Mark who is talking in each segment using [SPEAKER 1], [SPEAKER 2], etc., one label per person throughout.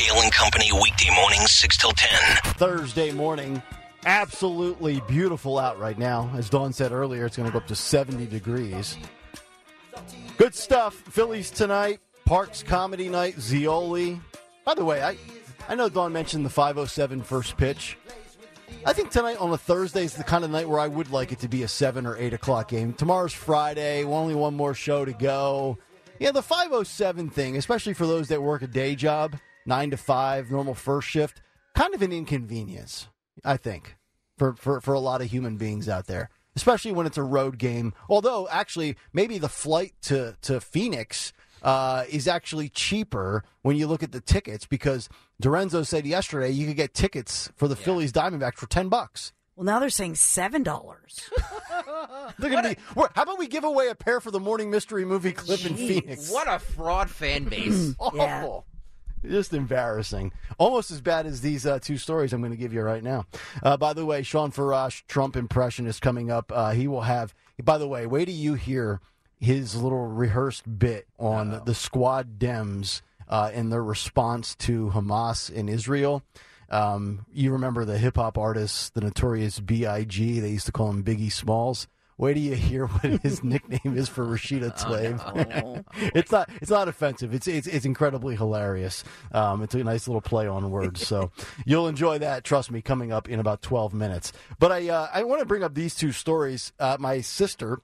[SPEAKER 1] Kale and Company weekday mornings 6 till 10.
[SPEAKER 2] Thursday morning. Absolutely beautiful out right now. As Dawn said earlier, it's going to go up to 70 degrees. Good stuff. Phillies tonight. Parks Comedy Night. Zioli. By the way, I, I know Dawn mentioned the 507 first pitch. I think tonight on a Thursday is the kind of night where I would like it to be a 7 or 8 o'clock game. Tomorrow's Friday. Only one more show to go. Yeah, the 507 thing, especially for those that work a day job, 9 to 5, normal first shift, kind of an inconvenience, I think, for, for, for a lot of human beings out there, especially when it's a road game. Although, actually, maybe the flight to, to Phoenix uh, is actually cheaper when you look at the tickets because Dorenzo said yesterday you could get tickets for the Phillies Diamondbacks for 10 bucks.
[SPEAKER 3] Well, now they're saying seven dollars.
[SPEAKER 2] They're gonna be. we're- How about we give away a pair for the morning mystery movie clip in Phoenix?
[SPEAKER 4] What a fraud fan base.
[SPEAKER 2] Awful. Just embarrassing. Almost as bad as these uh, two stories I'm going to give you right now. Uh, by the way, Shawn Farash, Trump impression is coming up. Uh, he will have. By the way, wait till you hear his little rehearsed bit on the Squad Dems uh, and their response to Hamas in Israel. Um, you remember the hip hop artist, the notorious B.I.G. They used to call him Biggie Smalls. Wait till you hear what his nickname is for Rashida Tlaib. it's not it's not offensive. It's it's, it's incredibly hilarious. Um, it's a nice little play on words. So you'll enjoy that. Trust me. Coming up in about twelve minutes. But I uh, I want to bring up these two stories. Uh, my sister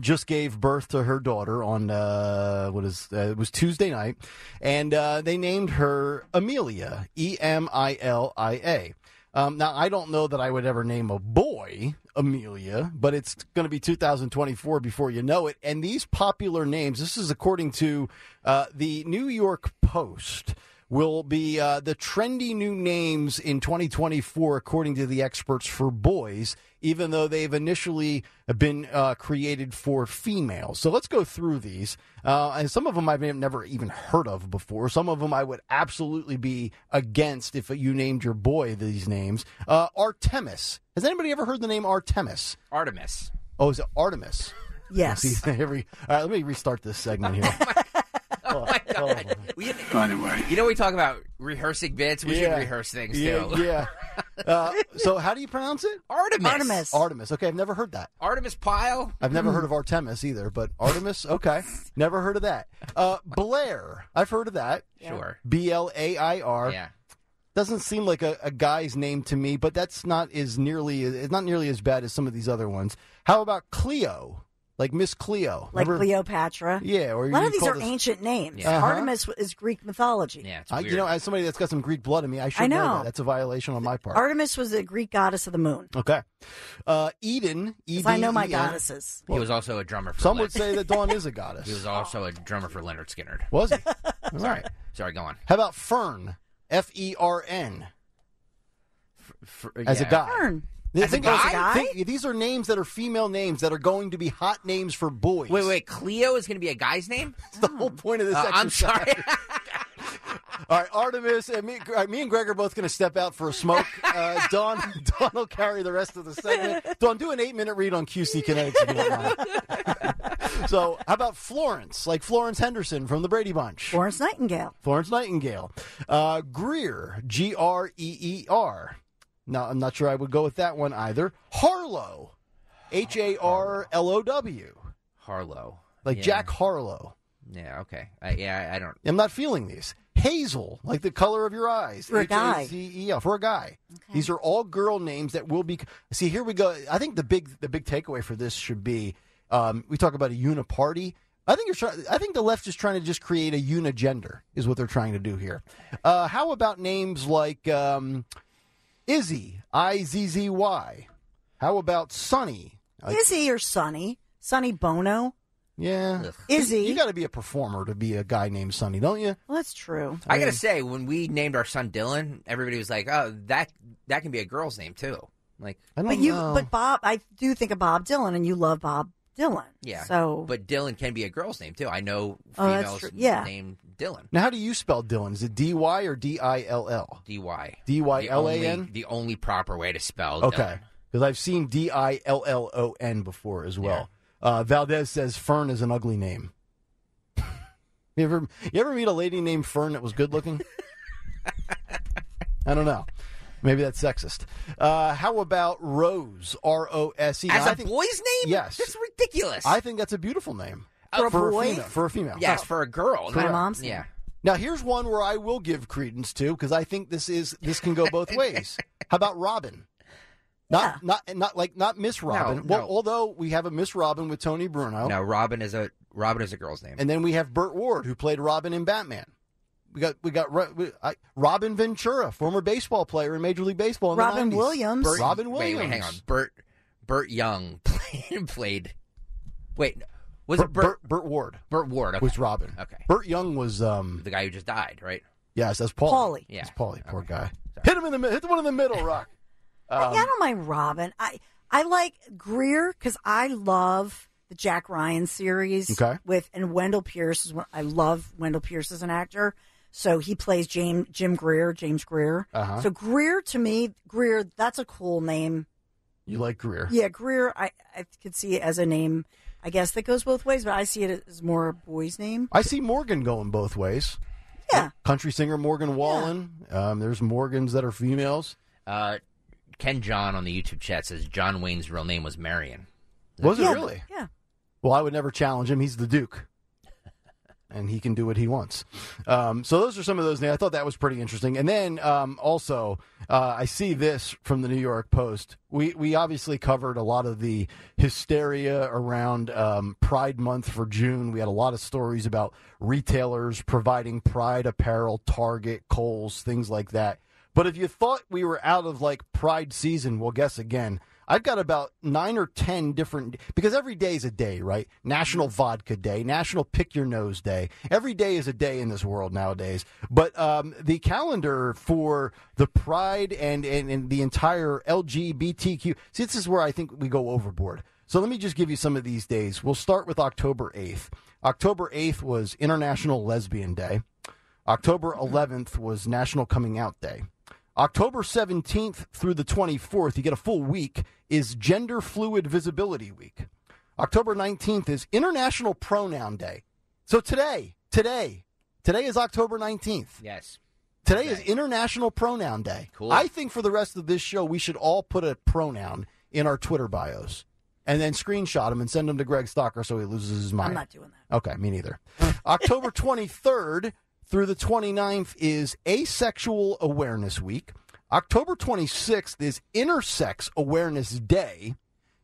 [SPEAKER 2] just gave birth to her daughter on uh, what is uh, it was Tuesday night, and uh, they named her Amelia E M I L I A. Um, now I don't know that I would ever name a boy Amelia, but it's going to be 2024 before you know it. And these popular names, this is according to uh, the New York Post will be uh, the trendy new names in 2024, according to the experts for boys, even though they've initially been uh, created for females. So let's go through these. Uh, and some of them I've never even heard of before. Some of them I would absolutely be against if you named your boy these names. Uh, Artemis. Has anybody ever heard the name Artemis?
[SPEAKER 4] Artemis.
[SPEAKER 2] Oh, is it Artemis?
[SPEAKER 3] Yes.
[SPEAKER 2] See, every, all right, let me restart this segment here.
[SPEAKER 4] Oh my god. We,
[SPEAKER 2] Anyway.
[SPEAKER 4] You know we talk about rehearsing bits. We
[SPEAKER 2] Yeah.
[SPEAKER 4] should rehearse things
[SPEAKER 2] yeah,
[SPEAKER 4] too.
[SPEAKER 2] Yeah. Uh, so how do you pronounce it?
[SPEAKER 4] Artemis.
[SPEAKER 3] Artemis.
[SPEAKER 2] Artemis. Okay, I've never heard that.
[SPEAKER 4] Artimus Pyle.
[SPEAKER 2] I've never heard of Artemis either, but Artemis, okay. Never heard of that. Uh, Blair, I've heard of that.
[SPEAKER 4] Sure.
[SPEAKER 2] B L A I R.
[SPEAKER 4] Yeah.
[SPEAKER 2] Doesn't seem like a, a guy's name to me, but that's not as nearly it's not nearly as bad as some of these other ones. How about Cleo? Like Miss Cleo.
[SPEAKER 3] Like
[SPEAKER 2] Ever-
[SPEAKER 3] Cleopatra.
[SPEAKER 2] Yeah, or
[SPEAKER 3] a lot
[SPEAKER 2] you
[SPEAKER 3] of these are
[SPEAKER 2] this-
[SPEAKER 3] ancient names.
[SPEAKER 2] Yeah. Uh-huh.
[SPEAKER 3] Artemis is Greek mythology.
[SPEAKER 4] Yeah, it's
[SPEAKER 2] I, you know, as somebody that's got some Greek blood in me, I should
[SPEAKER 3] I
[SPEAKER 2] know.
[SPEAKER 3] know.
[SPEAKER 2] that. That's a violation on my part.
[SPEAKER 3] Artemis was the Greek goddess of the moon.
[SPEAKER 2] okay. Uh, Eden. E
[SPEAKER 3] 'Cause I know my
[SPEAKER 2] D N.
[SPEAKER 3] goddesses.
[SPEAKER 4] He was also a drummer for
[SPEAKER 2] Some
[SPEAKER 4] Lynyrd-
[SPEAKER 2] would say that Dawn is a goddess.
[SPEAKER 4] He was also a drummer for Lynyrd Skynyrd.
[SPEAKER 2] Was he?
[SPEAKER 4] Sorry. Sorry, go on.
[SPEAKER 2] How about Fern? F E R N. As a
[SPEAKER 4] yeah.
[SPEAKER 2] guy.
[SPEAKER 3] Fern.
[SPEAKER 2] Th-
[SPEAKER 4] As a
[SPEAKER 2] think-
[SPEAKER 4] guy?
[SPEAKER 2] think- these are names that are female names that are going to be hot names for boys.
[SPEAKER 4] Wait, wait. Cleo is going to be a guy's name?
[SPEAKER 2] That's the whole point of this
[SPEAKER 4] Uh, I'm sorry.
[SPEAKER 2] All right, Artemis and me, uh, me and Greg are both going to step out for a smoke. Uh, Dawn, Dawn will carry the rest of the segment. Dawn, do an eight-minute read on QC Kinetics if you don't so, how about Florence, like Florence Henderson from the Brady Bunch?
[SPEAKER 3] Florence Nightingale.
[SPEAKER 2] Florence Nightingale. Uh, Greer, G R E E R. No, I'm not sure I would go with that one either. Harlow, H A R L O W.
[SPEAKER 4] Harlow.
[SPEAKER 2] Like
[SPEAKER 4] Yeah.
[SPEAKER 2] Jack Harlow.
[SPEAKER 4] Yeah, okay. I, yeah, I don't.
[SPEAKER 2] I'm not feeling these. Hazel, like the color of your eyes.
[SPEAKER 3] For a guy.
[SPEAKER 2] H-A-Z-E-L, for a guy. These are all girl names that will be. See, here we go. I think the big the big takeaway for this should be um, we talk about a uniparty. I think you're trying. I think the left is trying to just create a unigender is what they're trying to do here. Uh, how about names like um, Izzy I Z Z Y? How about Sunny? Like-
[SPEAKER 3] Izzy or Sonny? Sonny Bono?
[SPEAKER 2] yeah,
[SPEAKER 3] Izzy.
[SPEAKER 2] You got to be a performer to be a guy named Sunny, don't you?
[SPEAKER 3] Well, that's true.
[SPEAKER 4] I gotta say, when we named our son Dylan, everybody was like, "Oh, that that can be a girl's name too." Like,
[SPEAKER 2] I don't
[SPEAKER 3] But you,
[SPEAKER 2] know.
[SPEAKER 3] but Bob, I do think of Bob Dylan, and you love Bob Dylan.
[SPEAKER 4] yeah.
[SPEAKER 3] So,
[SPEAKER 4] but Dylan can be a girl's name too. I know
[SPEAKER 3] Oh, that's
[SPEAKER 4] females
[SPEAKER 3] true. Yeah.
[SPEAKER 4] named Dylan.
[SPEAKER 2] now, how do you spell Dylan? Is it D Y or D I L L?
[SPEAKER 4] D Y.
[SPEAKER 2] D Y
[SPEAKER 4] The only-
[SPEAKER 2] N?
[SPEAKER 4] The only proper way to spell.
[SPEAKER 2] Okay. Because I've seen D I L L O N before as well. Uh, Valdez says Fern is an ugly name. you ever you ever meet a lady named Fern that was good looking? I don't know. Maybe that's sexist. Uh, how about Rose? R O S E.
[SPEAKER 4] As
[SPEAKER 2] Now, I
[SPEAKER 4] a
[SPEAKER 2] think-
[SPEAKER 4] boy's name?
[SPEAKER 2] Yes.
[SPEAKER 4] That's ridiculous.
[SPEAKER 2] I think that's a beautiful name
[SPEAKER 3] For a boy?
[SPEAKER 2] female. For a female.
[SPEAKER 4] yes, oh. for a girl.
[SPEAKER 3] My mom's name.
[SPEAKER 4] Yeah.
[SPEAKER 2] Now here's one where I will give credence to because I think this is this can go both ways. How about Robin? Not not not like not Miss Robin.
[SPEAKER 4] No,
[SPEAKER 2] well,
[SPEAKER 4] no.
[SPEAKER 2] although we have a Miss Robin with Tony Bruno,
[SPEAKER 4] No, Robin is a Robin is a girl's name.
[SPEAKER 2] and then we have Burt Ward who played Robin in Batman. We got we got we- I- Robin Ventura, former baseball player in Major League Baseball. In
[SPEAKER 3] Robin
[SPEAKER 2] the 90s.
[SPEAKER 3] Williams.
[SPEAKER 4] Burt,
[SPEAKER 2] Robin
[SPEAKER 4] Wait,
[SPEAKER 2] Williams.
[SPEAKER 4] wait, hang on. Burt Burt Young played. played wait, was
[SPEAKER 2] Burt,
[SPEAKER 4] it Bert,
[SPEAKER 2] Burt, Burt Ward
[SPEAKER 4] Burt Ward? Okay.
[SPEAKER 2] was Robin.
[SPEAKER 4] Okay.
[SPEAKER 2] Burt Young was um
[SPEAKER 4] the guy who just died, right?
[SPEAKER 2] yes, that's Paul.
[SPEAKER 3] Paulie.
[SPEAKER 4] Yeah.
[SPEAKER 2] That's Paulie. Poor
[SPEAKER 4] Okay.
[SPEAKER 2] guy.
[SPEAKER 4] Sorry.
[SPEAKER 2] Hit him in the mid- hit the one in the middle, Rock.
[SPEAKER 3] I-
[SPEAKER 2] Um,
[SPEAKER 3] I don't mind Robin. I I like Greer because I love the Jack Ryan series.
[SPEAKER 2] Okay.
[SPEAKER 3] With and Wendell Pierce is one. I love Wendell Pierce as an actor. So he plays James Jim Greer, James Greer.
[SPEAKER 2] Uh-huh.
[SPEAKER 3] So Greer to me, Greer, that's a cool name.
[SPEAKER 2] You like Greer?
[SPEAKER 3] Yeah, Greer, I I could see it as a name. I guess that goes both ways, but I see it as more a boy's name.
[SPEAKER 2] I see Morgan going both ways.
[SPEAKER 3] Yeah.
[SPEAKER 2] Country singer Morgan Wallen. Um, there's Morgans that are females.
[SPEAKER 4] Uh, Ken John on the YouTube chat says John Wayne's real name was Marion.
[SPEAKER 2] Was it
[SPEAKER 3] yeah,
[SPEAKER 2] really?
[SPEAKER 3] Yeah.
[SPEAKER 2] Well, I would never challenge him. He's the Duke. And he can do what he wants. Um, so those are some of those names. I thought that was pretty interesting. And then um, also, uh, I see this from the New York Post. We we obviously covered a lot of the hysteria around um, Pride Month for June. We had a lot of stories about retailers providing Pride apparel, Target, Kohl's, things like that. But if you thought we were out of like Pride season, well, guess again. I've got about nine or ten different because every day is a day, right? National Vodka Day, National Pick Your Nose Day. Every day is a day in this world nowadays. But um, the calendar for the Pride and, and and the entire LGBTQ. See, this is where I think we go overboard. So let me just give you some of these days. We'll start with October eighth. October eighth was International Lesbian Day. October 11th was National Coming Out Day. October 17th through the 24th, you get a full week, is Gender Fluid Visibility Week. October 19th is International Pronoun Day. So today, today, today is October 19th.
[SPEAKER 4] Yes.
[SPEAKER 2] Today is International Pronoun Day.
[SPEAKER 4] Cool.
[SPEAKER 2] I think for the rest of this show, we should all put a pronoun in our Twitter bios and then screenshot them and send them to Greg Stocker so he loses his mind.
[SPEAKER 3] I'm not doing that.
[SPEAKER 2] Okay, me neither. October 23rd through the 29th is Asexual Awareness Week. October 26th is Intersex Awareness Day.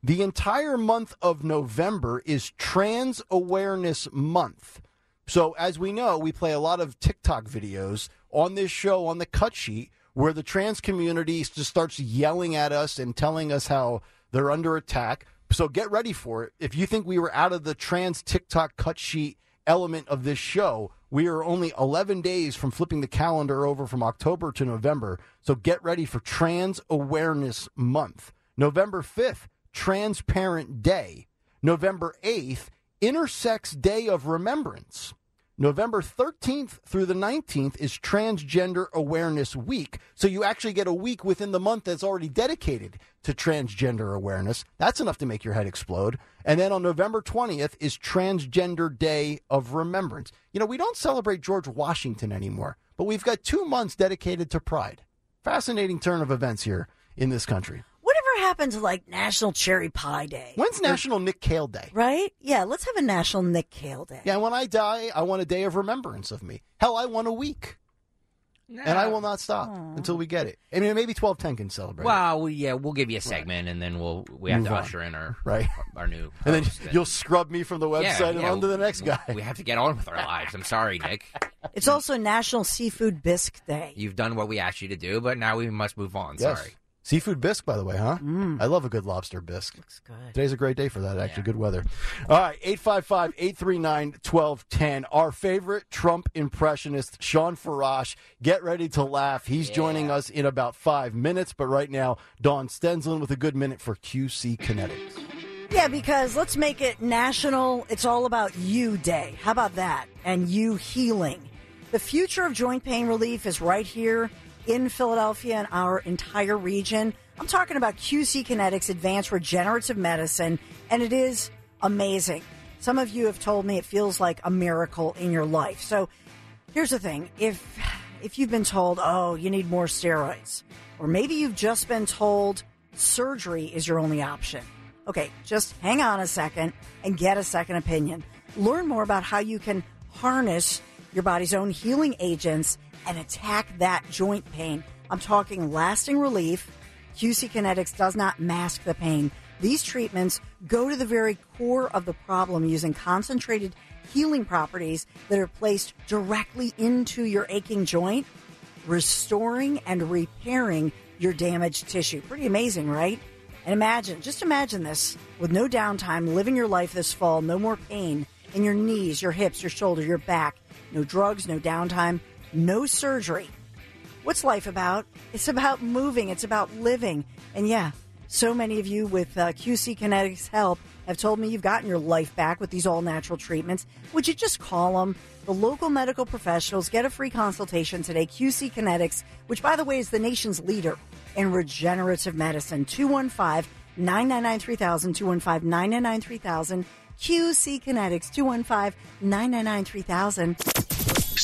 [SPEAKER 2] The entire month of November is Trans Awareness Month. So, as we know, we play a lot of TikTok videos on this show on the cut sheet where the trans community just starts yelling at us and telling us how they're under attack. So, get ready for it. If you think we were out of the trans TikTok cut sheet element of this show, we are only 11 days from flipping the calendar over from October to November. So, get ready for Trans Awareness Month. November 5th, Transparent Day. November 8th, Intersex Day of Remembrance. November 13th through the 19th is Transgender Awareness Week. So you actually get a week within the month that's already dedicated to transgender awareness. That's enough to make your head explode. And then on November 20th is Transgender Day of Remembrance. You know, we don't celebrate George Washington anymore, but we've got two months dedicated to pride. Fascinating turn of events here in this country.
[SPEAKER 3] Whatever happened to like National Cherry Pie Day?
[SPEAKER 2] When's National Nick Cale Day?
[SPEAKER 3] Right? Yeah, let's have a National Nick Cale Day.
[SPEAKER 2] Yeah, when I die, I want a day of remembrance of me. Hell, I want a week. And I will not stop until we get it. I mean, maybe 1210 can celebrate. it,
[SPEAKER 4] Well, we, yeah, we'll give you a segment, and then we'll we have
[SPEAKER 2] Move
[SPEAKER 4] to
[SPEAKER 2] on.
[SPEAKER 4] usher in our
[SPEAKER 2] Right.
[SPEAKER 4] our new.
[SPEAKER 2] and then
[SPEAKER 4] host,
[SPEAKER 2] you'll scrub me from the website
[SPEAKER 4] Yeah,
[SPEAKER 2] and
[SPEAKER 4] yeah,
[SPEAKER 2] on to the next guy.
[SPEAKER 4] We have to get on with our lives. I'm sorry, Nick.
[SPEAKER 3] It's also National Seafood Bisque Day.
[SPEAKER 4] You've done what we asked you to do, but now we must move on.
[SPEAKER 2] Yes.
[SPEAKER 4] Sorry.
[SPEAKER 2] Seafood bisque, by the way, huh? Mm. I love a good lobster bisque.
[SPEAKER 3] Looks good.
[SPEAKER 2] Today's a great day for that, actually. Good weather. All right, 855 839 1210. Our favorite Trump impressionist, Shawn Farash. Get ready to laugh. He's joining us in about five minutes, but right now, Dawn Stensland with a good minute for QC Kinetics.
[SPEAKER 3] Yeah, because let's make it national. It's all about you day. How about that? And you healing. The future of joint pain relief is right here in Philadelphia and our entire region. I'm talking about QC Kinetics Advanced Regenerative Medicine, and it is amazing. Some of you have told me it feels like a miracle in your life. So here's the thing if if you've been told, oh, you need more steroids, or maybe you've just been told surgery is your only option. Okay, just hang on a second and get a second opinion. Learn more about how you can harness your body's own healing agents and attack that joint pain. I'm talking lasting relief. QC Kinetics does not mask the pain. These treatments go to the very core of the problem using concentrated healing properties that are placed directly into your aching joint, restoring and repairing your damaged tissue. Pretty amazing, right? And imagine, just imagine this with no downtime, living your life this fall, no more pain in your knees, your hips, your shoulder, your back, no drugs, no downtime, no surgery. What's life about? It's about moving, it's about living. And yeah, so many of you with uh, QC Kinetics help have told me you've gotten your life back with these all natural treatments. Would you just call them? The local medical professionals get a free consultation today. QC Kinetics, which by the way is the nation's leader in regenerative medicine. 215 999 3000, 215 999 3000. QC Kinetics, 215 999 3000.